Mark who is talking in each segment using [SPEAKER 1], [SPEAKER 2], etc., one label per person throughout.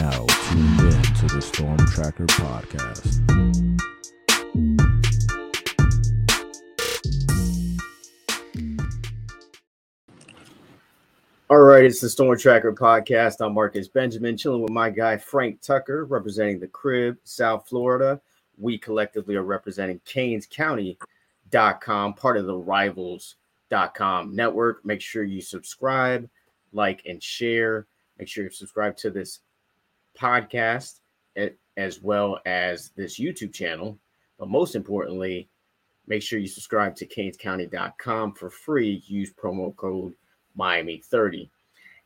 [SPEAKER 1] now tuned in to the Storm Tracker podcast.
[SPEAKER 2] All right, it's the Storm Tracker podcast. I'm Marcus Benjamin, chilling with my guy Frank Tucker, representing the Crib, South Florida. We collectively are representing CanesCounty.com, part of the Rivals.com network. Make sure you subscribe, like, and share. Make sure you subscribe to this podcast as well as this YouTube channel. But most importantly, make sure you subscribe to CanesCounty.com for free. Use promo code Miami 30.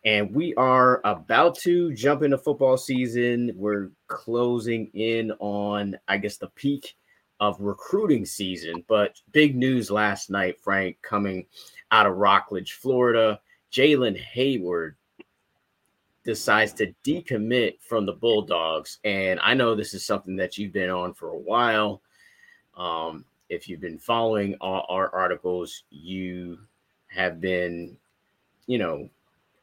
[SPEAKER 2] And we are about to jump into football season. We're closing in on, I guess, the peak of recruiting season. But big news last night, Frank, coming out of Rockledge, Florida. Jaylen Heyward decides to decommit from the Bulldogs. And I know this is something that you've been on for a while. Um, if you've been following our, our articles, you have been you know,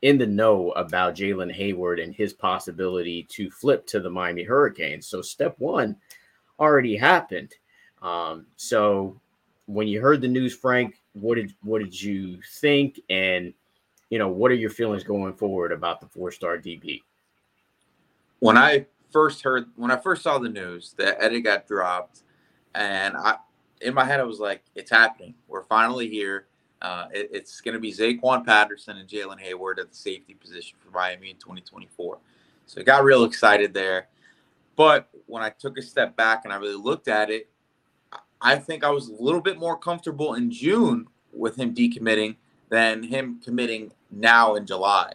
[SPEAKER 2] in the know about Jaylen Heyward and his possibility to flip to the Miami Hurricanes. So step one already happened. Um, so when you heard the news, Frank, what did what did you think? And you know, what are your feelings going forward about the four star DB?
[SPEAKER 3] When I first heard when I first saw the news that Eddie got dropped, and I in my head I was like, it's happening. We're finally here. Uh, it, it's going to be Zaquan Patterson and Jaylen Heyward at the safety position for Miami in 2024. So I got real excited there. But when I took a step back and I really looked at it, I think I was a little bit more comfortable in June with him decommitting than him committing now in July.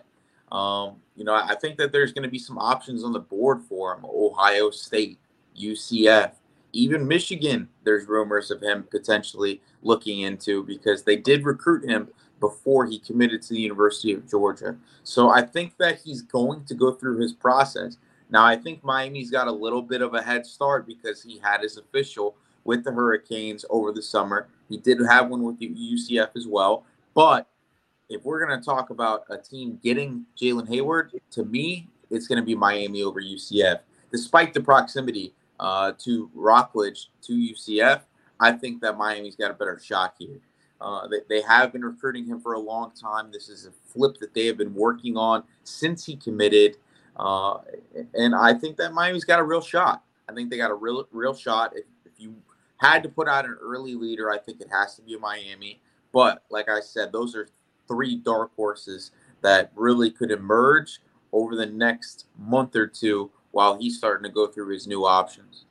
[SPEAKER 3] Um, you know, I think that there's going to be some options on the board for him Ohio State, UCF, even Michigan, there's rumors of him potentially looking into because they did recruit him before he committed to the University of Georgia. So I think that he's going to go through his process. Now, I think Miami's got a little bit of a head start because he had his official with the Hurricanes over the summer. He did have one with the UCF as well. But if we're going to talk about a team getting Jaylen Heyward, to me, it's going to be Miami over UCF, despite the proximity uh, to Rockledge to UCF, I think that Miami's got a better shot here. Uh, they, they have been recruiting him for a long time. This is a flip that they have been working on since he committed. Uh, and I think that Miami's got a real shot. I think they got a real real shot. If, if you had to put out an early leader, I think it has to be Miami. But like I said, those are three dark horses that really could emerge over the next month or two while he's starting to go through his new options.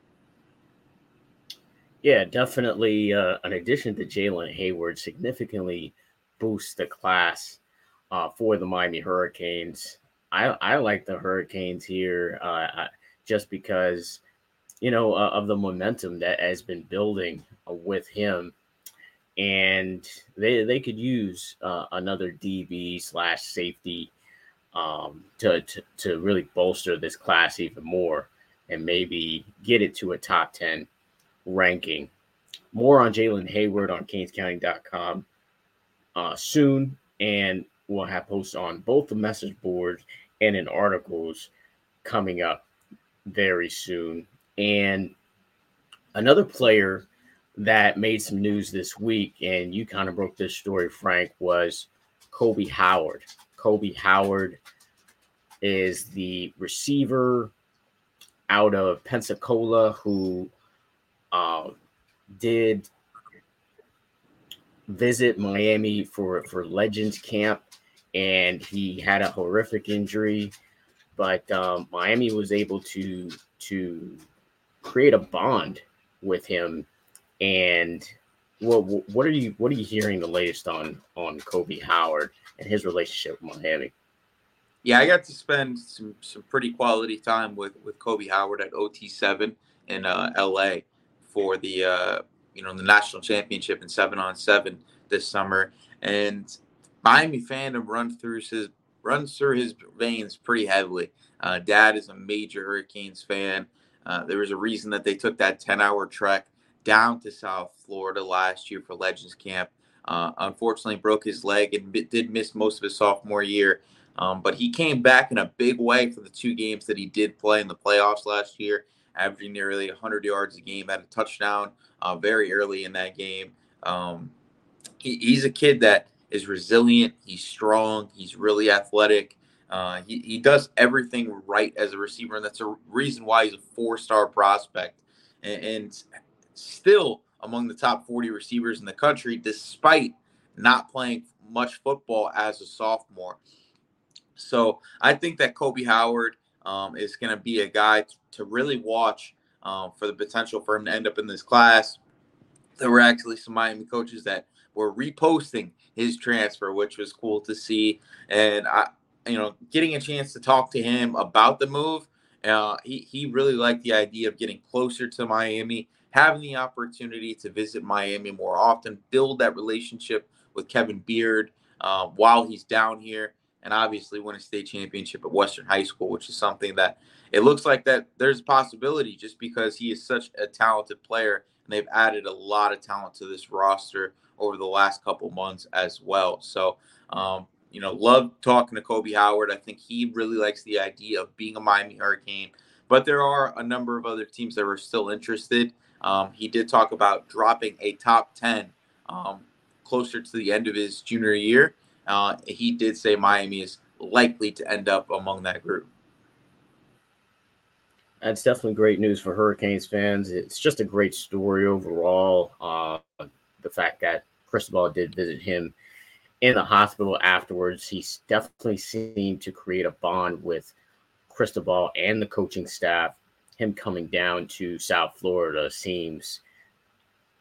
[SPEAKER 2] Yeah, definitely. Uh, an addition to Jaylen Heyward significantly boosts the class uh, for the Miami Hurricanes. I, I like the Hurricanes here uh, just because, you know, uh, of the momentum that has been building uh, with him. And they, they could use uh, another DB slash safety um, to, to, to really bolster this class even more and maybe get it to a top 10 ranking. More on Jaylen Heyward on CanesCounty.com uh, soon. And we'll have posts on both the message boards and in articles coming up very soon. And another player that made some news this week, and you kind of broke this story, Frank, was Koby Howard. Koby Howard is the receiver out of Pensacola who uh, did visit Miami for for Legends Camp, and he had a horrific injury, but um, Miami was able to to create a bond with him. And what what are you what are you hearing the latest on on Koby Howard? and his relationship with Miami.
[SPEAKER 3] Yeah, I got to spend some some pretty quality time with with Koby Howard at OT7 in uh, LA for the uh, you know the national championship in seven on seven this summer, and Miami fandom runs through his runs through his veins pretty heavily. Uh, Dad is a major Hurricanes fan. Uh, there was a reason that they took that 10 hour trek down to South Florida last year for Legends Camp uh, unfortunately, broke his leg and did miss most of his sophomore year. Um, but he came back in a big way for the two games that he did play in the playoffs last year, averaging nearly 100 yards a game, had a touchdown uh, very early in that game. Um, he, he's a kid that is resilient. He's strong. He's really athletic. Uh, he, he does everything right as a receiver, and that's a reason why he's a four star prospect and, and still among the top 40 receivers in the country, despite not playing much football as a sophomore. So I think that Koby Howard um, is going to be a guy to really watch um, for the potential for him to end up in this class. There were actually some Miami coaches that were reposting his transfer, which was cool to see. And I, you know, getting a chance to talk to him about the move, uh, he he really liked the idea of getting closer to Miami, having the opportunity to visit Miami more often, build that relationship with Kevin Beard uh, while he's down here and obviously win a state championship at Western High School, which is something that it looks like that there's a possibility just because he is such a talented player and they've added a lot of talent to this roster over the last couple months as well. So, um, you know, love talking to Koby Howard. I think he really likes the idea of being a Miami Hurricane, but there are a number of other teams that are still interested. Um, he did talk about dropping a top 10 um, closer to the end of his junior year. Uh, he did say Miami is likely to end up among that group.
[SPEAKER 2] That's definitely great news for Hurricanes fans. It's just a great story overall. Uh, the fact that Cristobal did visit him in the hospital afterwards, he definitely seemed to create a bond with Cristobal and the coaching staff. Him coming down to South Florida seems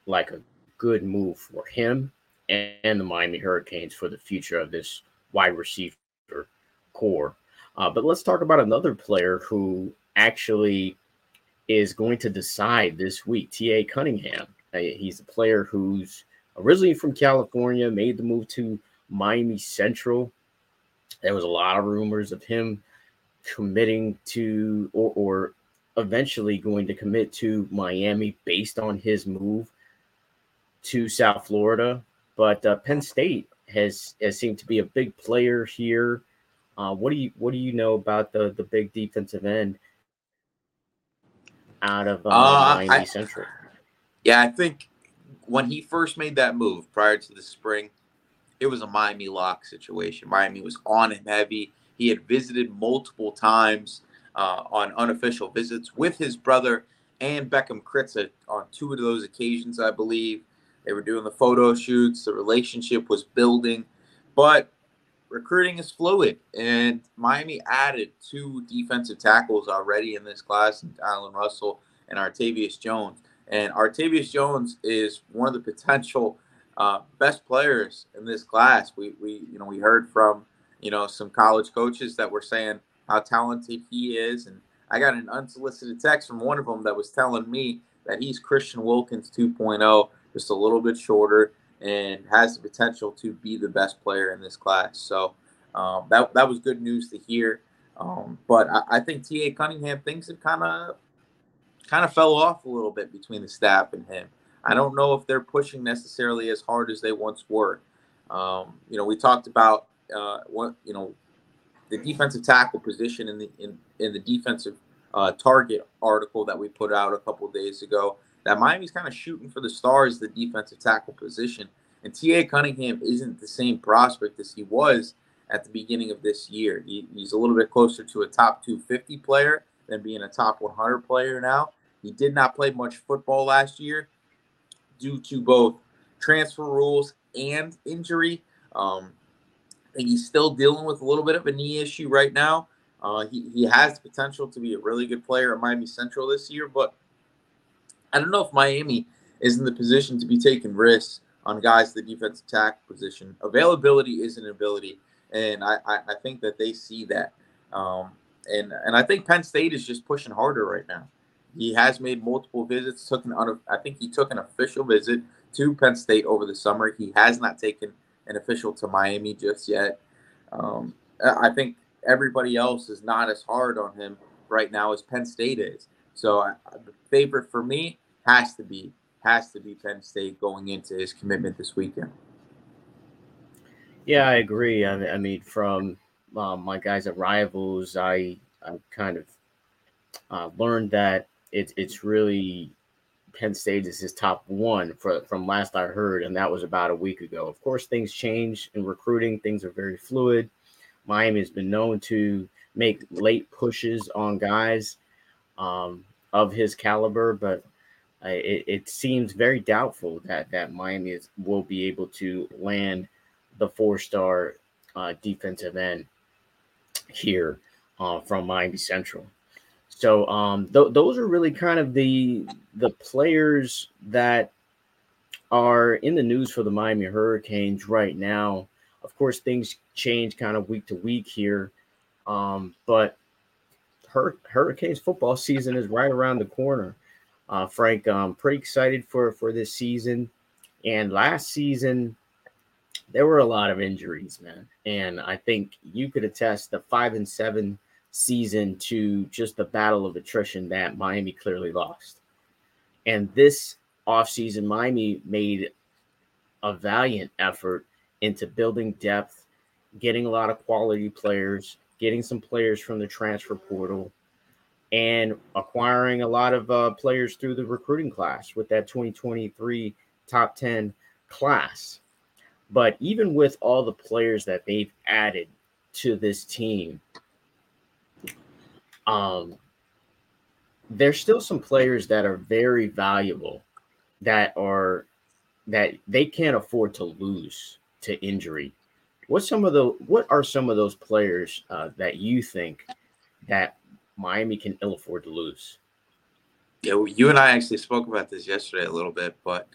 [SPEAKER 2] like a good move for him and the Miami Hurricanes for the future of this wide receiver core. Uh, but let's talk about another player who actually is going to decide this week. T.A. Cunningham. Uh, he's a player who's originally from California, made the move to Miami Central. There was a lot of rumors of him committing to or, or eventually going to commit to Miami based on his move to South Florida. But uh, Penn State has has seemed to be a big player here. Uh, what do you what do you know about the the big defensive end out of uh, uh, Miami I, Central?
[SPEAKER 3] Yeah, I think when he first made that move prior to the spring, it was a Miami lock situation. Miami was on him heavy. He had visited multiple times uh, on unofficial visits with his brother and Beckham Kritza on two of those occasions, I believe. They were doing the photo shoots. The relationship was building, but recruiting is fluid. And Miami added two defensive tackles already in this class, Alan Russell and Artavius Jones. And Artavius Jones is one of the potential uh, best players in this class. We, we, you know, we heard from, you know, some college coaches that were saying how talented he is. And I got an unsolicited text from one of them that was telling me that he's Christian Wilkins 2.0 just a little bit shorter, and has the potential to be the best player in this class. So um, that that was good news to hear. Um, but I, I think T.A. Cunningham things have kind of kind of fell off a little bit between the staff and him. I don't know if they're pushing necessarily as hard as they once were. Um, you know, we talked about uh, what you know the defensive tackle position in the in, in the defensive uh, target article that we put out a couple days ago that Miami's kind of shooting for the stars, the defensive tackle position. And T.A. Cunningham isn't the same prospect as he was at the beginning of this year. He, he's a little bit closer to a top 250 player than being a top 100 player now. He did not play much football last year due to both transfer rules and injury. Um, Think he's still dealing with a little bit of a knee issue right now. Uh, he, he has the potential to be a really good player at Miami Central this year, but I don't know if Miami is in the position to be taking risks on guys the defensive tackle position. Availability is an ability, and I, I, I think that they see that. Um, and and I think Penn State is just pushing harder right now. He has made multiple visits. Took an I think he took an official visit to Penn State over the summer. He has not taken an official to Miami just yet. Um, I think everybody else is not as hard on him right now as Penn State is. So the favorite for me has to be has to be Penn State going into his commitment this weekend.
[SPEAKER 2] Yeah, I agree. I mean, from um, my guys at Rivals, I I kind of uh, learned that it's it's really Penn State is his top one for, from last I heard, and that was about a week ago. Of course, things change in recruiting; things are very fluid. Miami has been known to make late pushes on guys um, of his caliber, but uh, it, it, seems very doubtful that that Miami is, will be able to land the four-star uh, defensive end here uh, from Miami Central. So um, th- those are really kind of the the players that are in the news for the Miami Hurricanes right now. Of course, things change kind of week to week here, um, but Hur- Hurricanes football season is right around the corner. Uh, Frank, I'm pretty excited for for this season. And last season, there were a lot of injuries, man. And I think you could attest the five and seven season to just the battle of attrition that Miami clearly lost. And this offseason, Miami made a valiant effort into building depth, getting a lot of quality players, getting some players from the transfer portal, and acquiring a lot of uh, players through the recruiting class with that 2023 top 10 class. But even with all the players that they've added to this team, um, there's still some players that are very valuable that are that they can't afford to lose to injury. What some of the what are some of those players uh, that you think that Miami can ill afford to lose?
[SPEAKER 3] Yeah, you and I actually spoke about this yesterday a little bit, but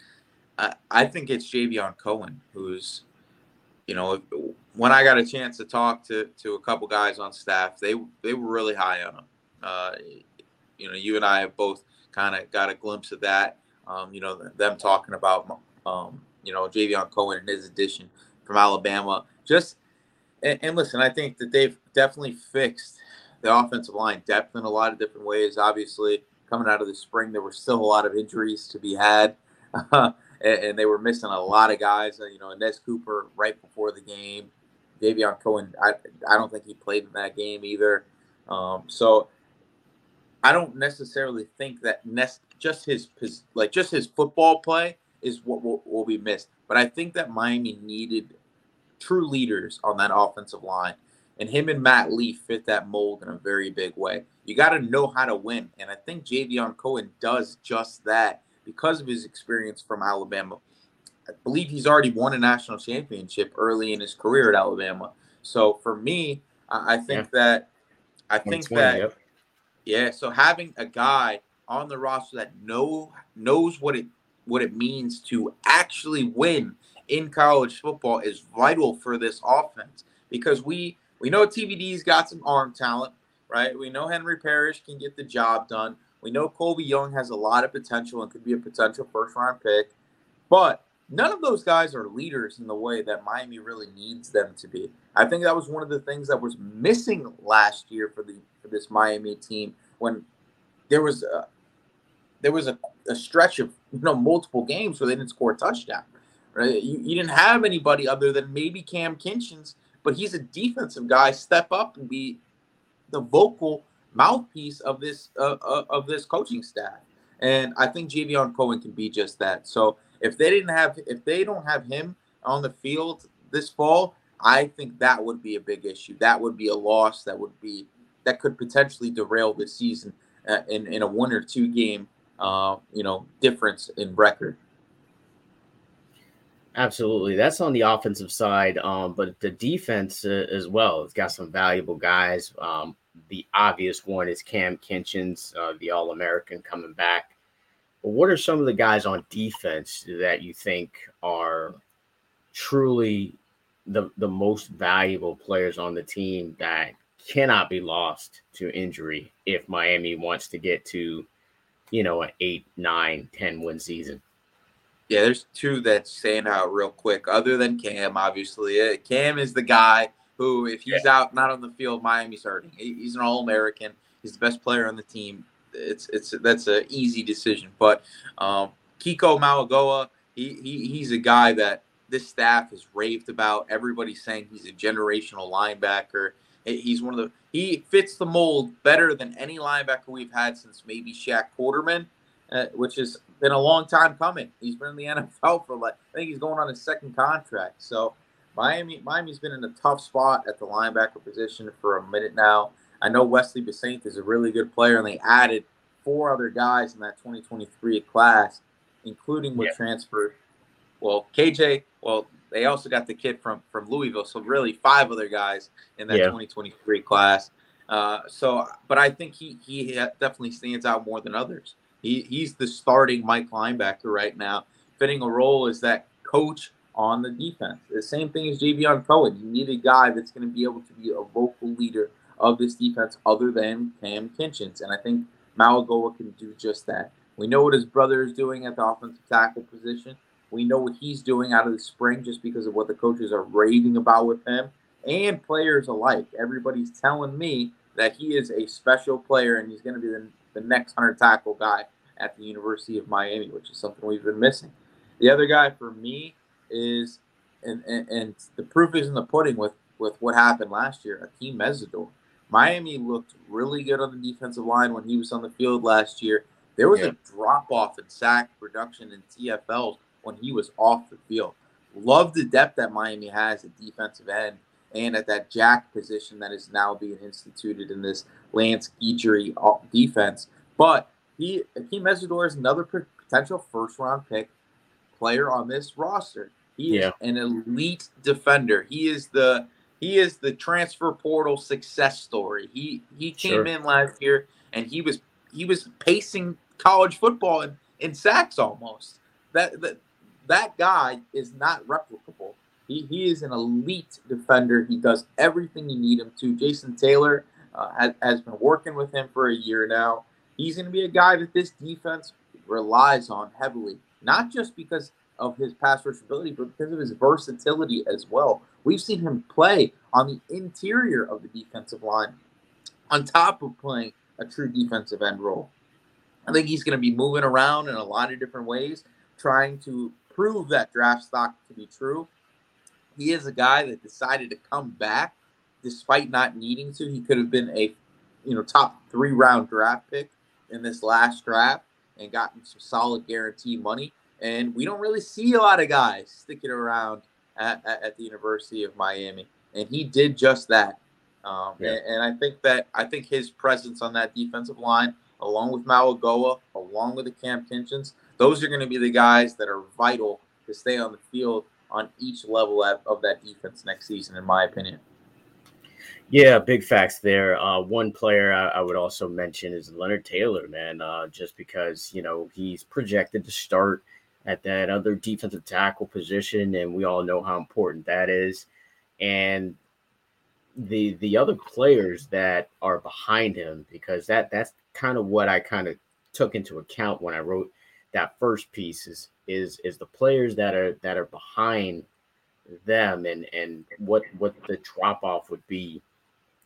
[SPEAKER 3] I, I think it's Javion Cohen who's, you know, when I got a chance to talk to to a couple guys on staff, they they were really high on him. Uh, you know, you and I have both kind of got a glimpse of that. Um, you know, them talking about um, you know Javion Cohen and his addition from Alabama. Just and, and listen, I think that they've definitely fixed the offensive line depth in a lot of different ways. Obviously, coming out of the spring, there were still a lot of injuries to be had. and, they were missing a lot of guys. Uh, you know, Anez Cooper right before the game. Javion Cohen, I, I don't think he played in that game either. Um, so I don't necessarily think that nest just his, his like just his football play is what will, will be missed. But I think that Miami needed true leaders on that offensive line. And him and Matt Lee fit that mold in a very big way. You got to know how to win. And I think Javion Cohen does just that because of his experience from Alabama. I believe he's already won a national championship early in his career at Alabama. So for me, I think yeah. that I think that yep. yeah. So having a guy on the roster that know knows what it what it means to actually win in college football is vital for this offense because we we know TVD's got some arm talent, right? We know Henry Parrish can get the job done. We know Colbie Young has a lot of potential and could be a potential first round pick, but none of those guys are leaders in the way that Miami really needs them to be. I think that was one of the things that was missing last year for the for this Miami team when there was a, there was a, a stretch of you know multiple games where they didn't score a touchdown. Right? You, you didn't have anybody other than maybe Cam Kinchens, but he's a defensive guy. Step up and be the vocal mouthpiece of this uh, uh of this coaching staff. And I think Javion Cohen can be just that. So if they didn't have, if they don't have him on the field this fall, I think that would be a big issue. That would be a loss. That would be that could potentially derail the season uh, in in a one or two game, uh, you know, difference in record.
[SPEAKER 2] Absolutely, that's on the offensive side, um, but the defense uh, as well. It's got some valuable guys. Um, the obvious one is Cam Kinchens, uh, the All American, coming back what are some of the guys on defense that you think are truly the the most valuable players on the team that cannot be lost to injury if Miami wants to get to, you know, an eight, nine, 10 win season?
[SPEAKER 3] Yeah, there's two that stand out real quick. Other than Cam, obviously, uh, Cam is the guy who, if he's yeah. out not on the field, Miami's hurting. He's an All American. He's the best player on the team it's it's that's an easy decision. But um, Kiko Mauigoa, he, he he's a guy that this staff has raved about. Everybody's saying he's a generational linebacker. He's one of the he fits the mold better than any linebacker we've had since maybe Shaq Quarterman, uh, which has been a long time coming. He's been in the NFL for like I think he's going on his second contract. So Miami Miami's been in a tough spot at the linebacker position for a minute now. I know Wesley Bissainthe is a really good player, and they added four other guys in that 2023 class, including with yeah. transfer. Well, KJ, well, they also got the kid from from Louisville, so really five other guys in that yeah. 2023 class. Uh, so, but I think he he definitely stands out more than others. He he's the starting Mike linebacker right now, fitting a role as that coach on the defense. The same thing as Javion Cohen. You need a guy that's going to be able to be a vocal leader of this defense, other than Cam Kinchens, and I think Mauigoa can do just that. We know what his brother is doing at the offensive tackle position. We know what he's doing out of the spring just because of what the coaches are raving about with him and players alike. Everybody's telling me that he is a special player and he's going to be the, the next 100 tackle guy at the University of Miami, which is something we've been missing. The other guy for me is, and, and, and the proof is in the pudding with, with what happened last year, Akeem Mesidor. Miami looked really good on the defensive line when he was on the field last year. There was yeah. a drop off in sack production in TFLs when he was off the field. Love the depth that Miami has at defensive end and at that jack position that is now being instituted in this Lance Guidry defense. But he, Akeem Mesidor is another potential first round pick player on this roster. He yeah. is an elite defender. He is the he is the transfer portal success story. He he came sure. in last year and he was he was pacing college football in, in sacks almost. That that that guy is not replicable. He, he is an elite defender. He does everything you need him to. Jason Taylor uh, has, has been working with him for a year now. He's going to be a guy that this defense relies on heavily, not just because of his pass rush ability, but because of his versatility as well. We've seen him play on the interior of the defensive line, on top of playing a true defensive end role. I think he's going to be moving around in a lot of different ways, trying to prove that draft stock to be true. He is a guy that decided to come back despite not needing to. He could have been a you know top three round draft pick in this last draft and gotten some solid guarantee money. And we don't really see a lot of guys sticking around at, at, at the University of Miami. And he did just that. Um, yeah. and, and, I think that I think his presence on that defensive line, along with Mauigoa, along with the Cam Kinchens, those are going to be the guys that are vital to stay on the field on each level of that defense next season, in my opinion.
[SPEAKER 2] Yeah, big facts there. Uh, one player I, I, would also mention is Leonard Taylor, man, uh, just because, you know, he's projected to start at that other defensive tackle position, and we all know how important that is. And the the other players that are behind him, because that that's kind of what I kind of took into account when I wrote that first piece is is is the players that are that are behind them and and what what the drop off would be.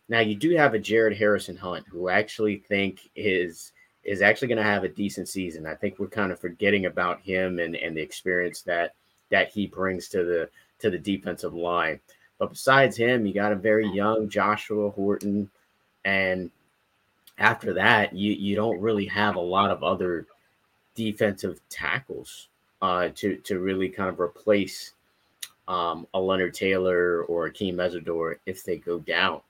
[SPEAKER 2] Now you do have a Jared Harrison Hunt who actually think is is actually going to have a decent season. I think we're kind of forgetting about him and and the experience that that he brings to the to the defensive line. But besides him, you got a very young Joshua Horton, and after that, you you don't really have a lot of other defensive tackles uh, to to really kind of replace um, a Leonard Taylor or a Akeem Mesidor if they go down.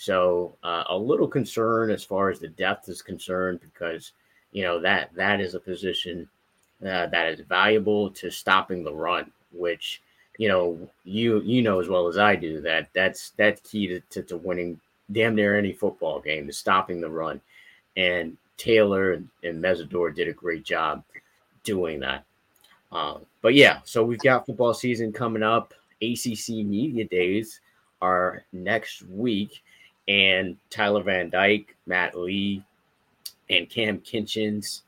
[SPEAKER 2] So uh, a little concern as far as the depth is concerned because you know that that is a position uh, that is valuable to stopping the run, which you know you you know as well as I do that that's that's key to, to, to winning damn near any football game is stopping the run, and Taylor and, and Mesidor did a great job doing that. Um, but yeah, so we've got football season coming up. ACC media days are next week, and Tyler Van Dyke, Matt Lee, and Cam Kinchens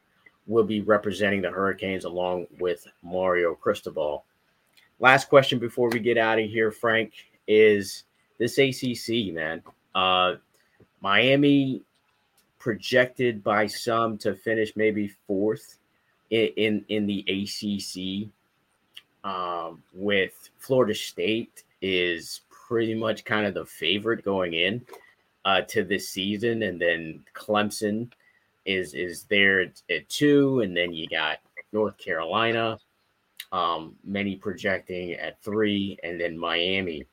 [SPEAKER 2] will be representing the Hurricanes along with Mario Cristobal. Last question before we get out of here, Frank, is this ACC man? Uh, Miami projected by some to finish maybe fourth in in, in the ACC. Um, with Florida State is pretty much kind of the favorite going in. Uh, to this season, and then Clemson is is there at, two, and then you got North Carolina, um, many projecting at three, and then Miami.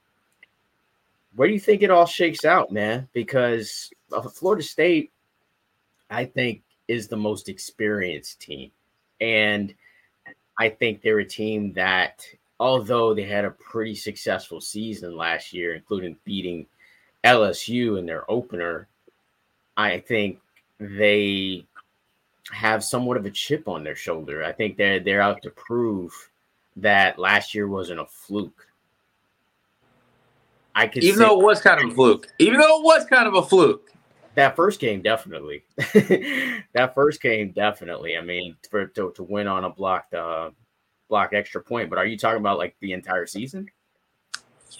[SPEAKER 2] Where do you think it all shakes out, man? Because Florida State, I think, is the most experienced team. And I think they're a team that, although they had a pretty successful season last year, including beating LSU in their opener, I think they have somewhat of a chip on their shoulder. I think they're they're out to prove that last year wasn't a fluke.
[SPEAKER 3] I could even though it was kind of a fluke, even though it was kind of a fluke.
[SPEAKER 2] That first game, definitely. that first game, definitely. I mean, for to, to win on a blocked uh, block extra point. But are you talking about like the entire season?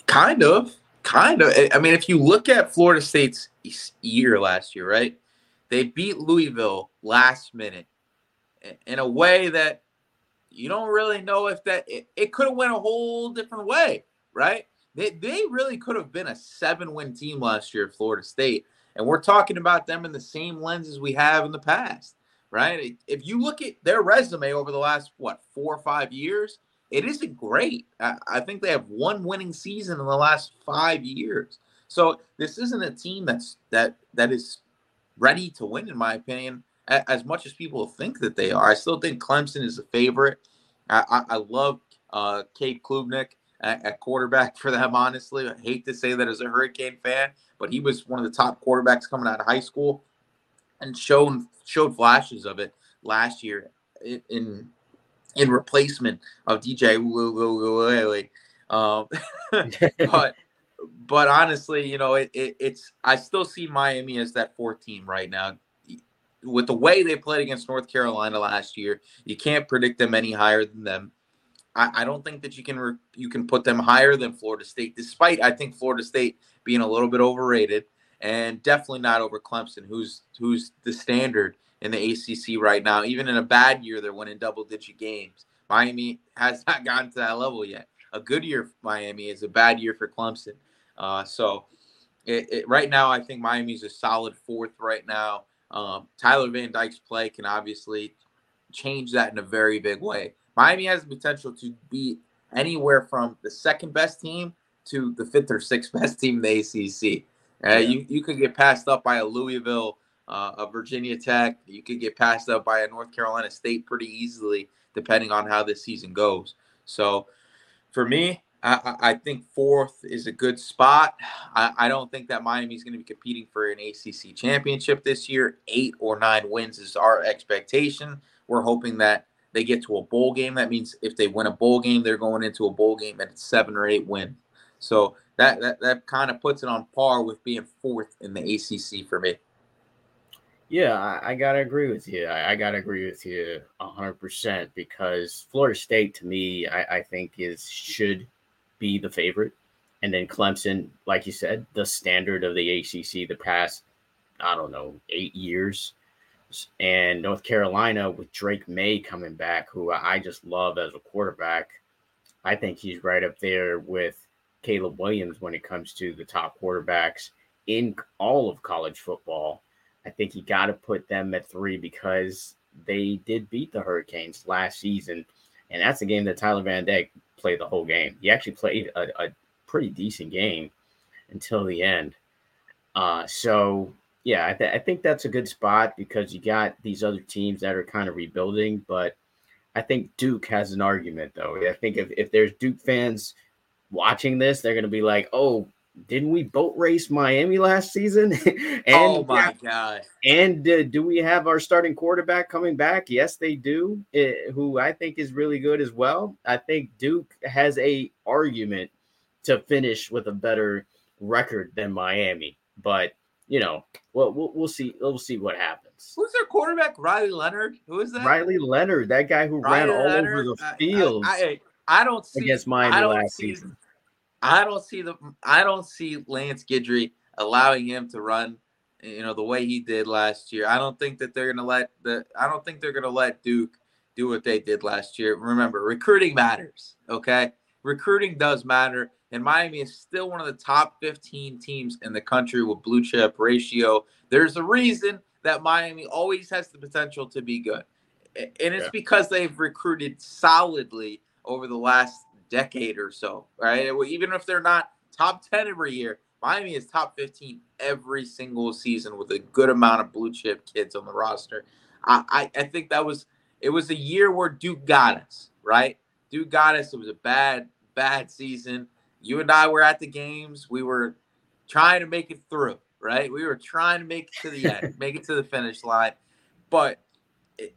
[SPEAKER 3] Kind of, kind of. I mean, if you look at Florida State's year last year, right? They beat Louisville last minute in a way that you don't really know if that it, it could have went a whole different way, right? They, they really could have been a seven win team last year at Florida State. And we're talking about them in the same lens as we have in the past, right? If you look at their resume over the last, what, four or five years, it isn't great. I, I think they have one winning season in the last five years. So this isn't a team that's that that is ready to win, in my opinion, as much as people think that they are. I still think Clemson is a favorite. I, I, I love uh, Cade Klubnik at, at, quarterback for them, honestly. I hate to say that as a Hurricane fan, but he was one of the top quarterbacks coming out of high school and showed, showed flashes of it last year in, in, replacement of DJ um, but but honestly, you know, it, it, it's I still see Miami as that fourth team right now. With the way they played against North Carolina last year, you can't predict them any higher than them. I, I don't think that you can re, you can put them higher than Florida State, despite I think Florida State being a little bit overrated and definitely not over Clemson, who's who's the standard in the ACC right now. Even in a bad year, they're winning double digit games. Miami has not gotten to that level yet. A good year for Miami is a bad year for Clemson. Uh, so it, it, right now, I think Miami's a solid fourth right now. Um, Tyler Van Dyke's play can obviously change that in a very big way. Miami has the potential to be anywhere from the second best team to the fifth or sixth best team in the ACC. Uh, yeah. you, you could get passed up by a Louisville, uh, a Virginia Tech. You could get passed up by a North Carolina State pretty easily, depending on how this season goes. So for me, I, I think fourth is a good spot. I, I don't think that Miami is going to be competing for an ACC championship this year. Eight or nine wins is our expectation. We're hoping that they get to a bowl game. That means if they win a bowl game, they're going into a bowl game at seven or eight wins. So that that, that kind of puts it on par with being fourth in the ACC for me.
[SPEAKER 2] Yeah, I, I gotta agree with you. I, I, gotta agree with you hundred percent because Florida State to me, I, I think is should be the favorite. And then Clemson, like you said, the standard of the ACC the past, I don't know, eight years. And North Carolina with Drake Maye coming back, who I just love as a quarterback. I think he's right up there with Caleb Williams when it comes to the top quarterbacks in all of college football. I think you got to put them at three because they did beat the Hurricanes last season. And that's a game that Tyler Van Dyke played the whole game. He actually played a, a pretty decent game until the end. Uh, so yeah, I, th- I, think that's a good spot because you got these other teams that are kind of rebuilding. But I think Duke has an argument, though. I think if, if there's Duke fans watching this, they're going to be like, oh, didn't we boat race Miami last season?
[SPEAKER 3] and oh my god!
[SPEAKER 2] And uh, do we have our starting quarterback coming back? Yes, they do. Uh, who I think is really good as well. I think Duke has a argument to finish with a better record than Miami, but you know, well, we'll, we'll see. We'll see what happens.
[SPEAKER 3] Who's their quarterback? Riley Leonard. Who is that?
[SPEAKER 2] Riley Leonard, that guy who Riley ran all Leonard, over the field.
[SPEAKER 3] I, I, I, don't see
[SPEAKER 2] against Miami last season.
[SPEAKER 3] I don't see the I don't see Lance Guidry allowing him to run, you know, the way he did last year. I don't think that they're gonna let the I don't think they're gonna let Duke do what they did last year. Remember, recruiting matters. Okay, recruiting does matter. and Miami is still one of the top 15 teams in the country with blue chip ratio. There's a reason that Miami always has the potential to be good. And it's yeah. because they've recruited solidly over the last decade or so, right? Even if they're not top 10 every year, Miami is top 15 every single season with a good amount of blue chip kids on the roster. I, I, I think that was it was a year where Duke got us, right? Duke got us. It was a bad, bad season. You and I were at the games. We were trying to make it through, right? We were trying to make it to the end, make it to the finish line. But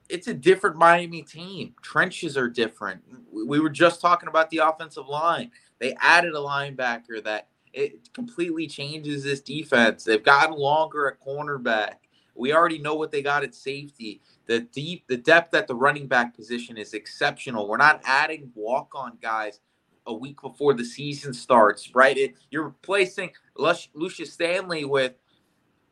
[SPEAKER 3] it's a different Miami team. Trenches are different. We were just talking about the offensive line. They added a linebacker that it completely changes this defense. They've gotten longer at cornerback. We already know what they got at safety. The deep, the depth at the running back position is exceptional. We're not adding walk-on guys a week before the season starts, right? It, you're replacing Lucius Stanley with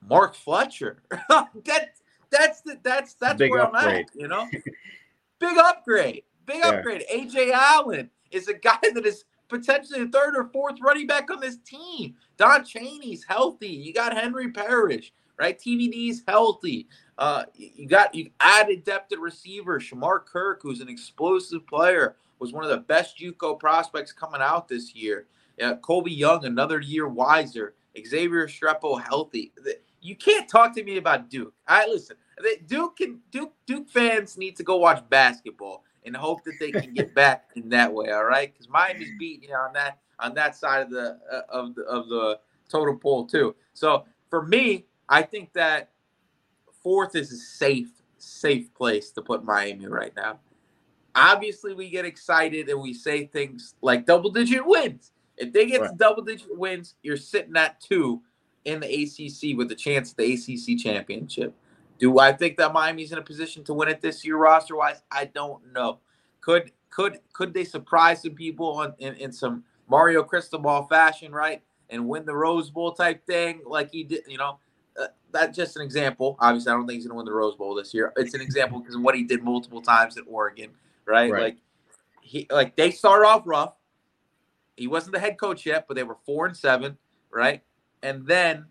[SPEAKER 3] Mark Fletcher. that, that's the, that's that's Big where upgrade. I'm at. You know, big upgrade, big yeah. upgrade. AJ Allen is a guy that is potentially the third or fourth running back on this team. Don Chaney's healthy. You got Henry Parrish, right? TVD's healthy. Uh, you got you added depth at receiver. Shamar Kirk, who's an explosive player, was one of the best JUCO prospects coming out this year. Yeah, Colbie Young, another year wiser. Xavier Restrepo, healthy. You can't talk to me about Duke. I listen. Duke can Duke Duke fans need to go watch basketball and hope that they can get back in that way. All right, because Miami's beating you on that on that side of the uh, of the of the total poll too. So for me, I think that fourth is a safe safe place to put Miami right now. Obviously, we get excited and we say things like double digit wins. If they get right. to double digit wins, you're sitting at two in the ACC with a chance at the ACC championship. Do I think that Miami's in a position to win it this year, roster wise? I don't know. Could could could they surprise some people on, in, in some Mario Cristobal fashion, right? And win the Rose Bowl type thing, like he did, you know. Uh, that's just an example. Obviously, I don't think he's going to win the Rose Bowl this year. It's an example because of what he did multiple times at Oregon, right? right? Like he, like they started off rough. He wasn't the head coach yet, but they were four and seven, right? And then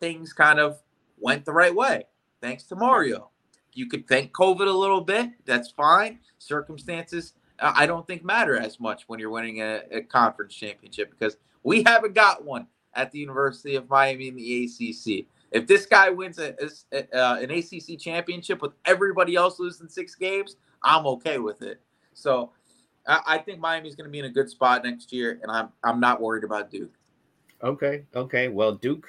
[SPEAKER 3] things kind of went the right way thanks to Mario. You could thank COVID a little bit. That's fine. Circumstances, I don't think matter as much when you're winning a, a conference championship because we haven't got one at the University of Miami in the ACC. If this guy wins a, a, uh, an ACC championship with everybody else losing six games, I'm okay with it. So I, I think Miami's going to be in a good spot next year, and I'm I'm not worried about Duke.
[SPEAKER 2] Okay, okay. Well, Duke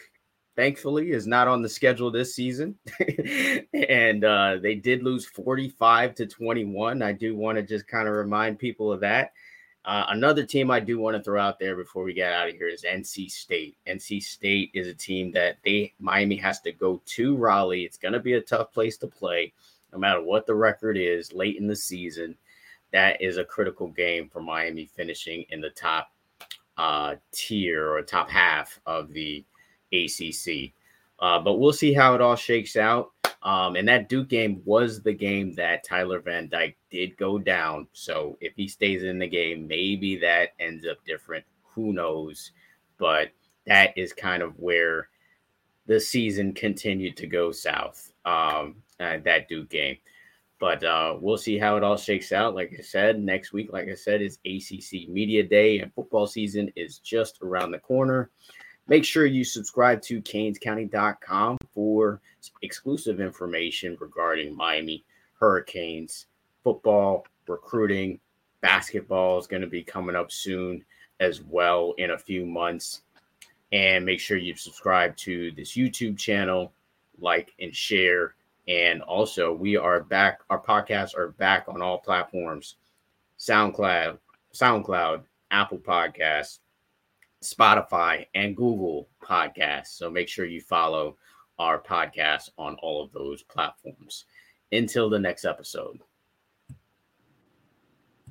[SPEAKER 2] thankfully is not on the schedule this season. And uh, they did lose 45 to 21 i do want to just kind of remind people of that. Uh, another team i do want to throw out there before we get out of here is nc state. Nc state is a team that they miami has to go to raleigh. It's going to be a tough place to play no matter what the record is late in the season. That is a critical game for miami finishing in the top uh, tier or top half of the ACC. Uh, but we'll see how it all shakes out. Um, and that Duke game was the game that Tyler Van Dyke did go down. So if he stays in the game, maybe that ends up different. Who knows? But that is kind of where the season continued to go south. Um, uh, that Duke game. But uh, we'll see how it all shakes out. Like I said, next week, like I said, is ACC Media Day, and football season is just around the corner. Make sure you subscribe to canescounty.com for exclusive information regarding Miami Hurricanes football, recruiting, basketball is going to be coming up soon as well in a few months. And make sure you subscribe to this YouTube channel, like and share. And also, we are back, our podcasts are back on all platforms SoundCloud, SoundCloud, Apple Podcasts, Spotify, and Google Podcasts. So make sure you follow our podcast on all of those platforms. Until the next episode.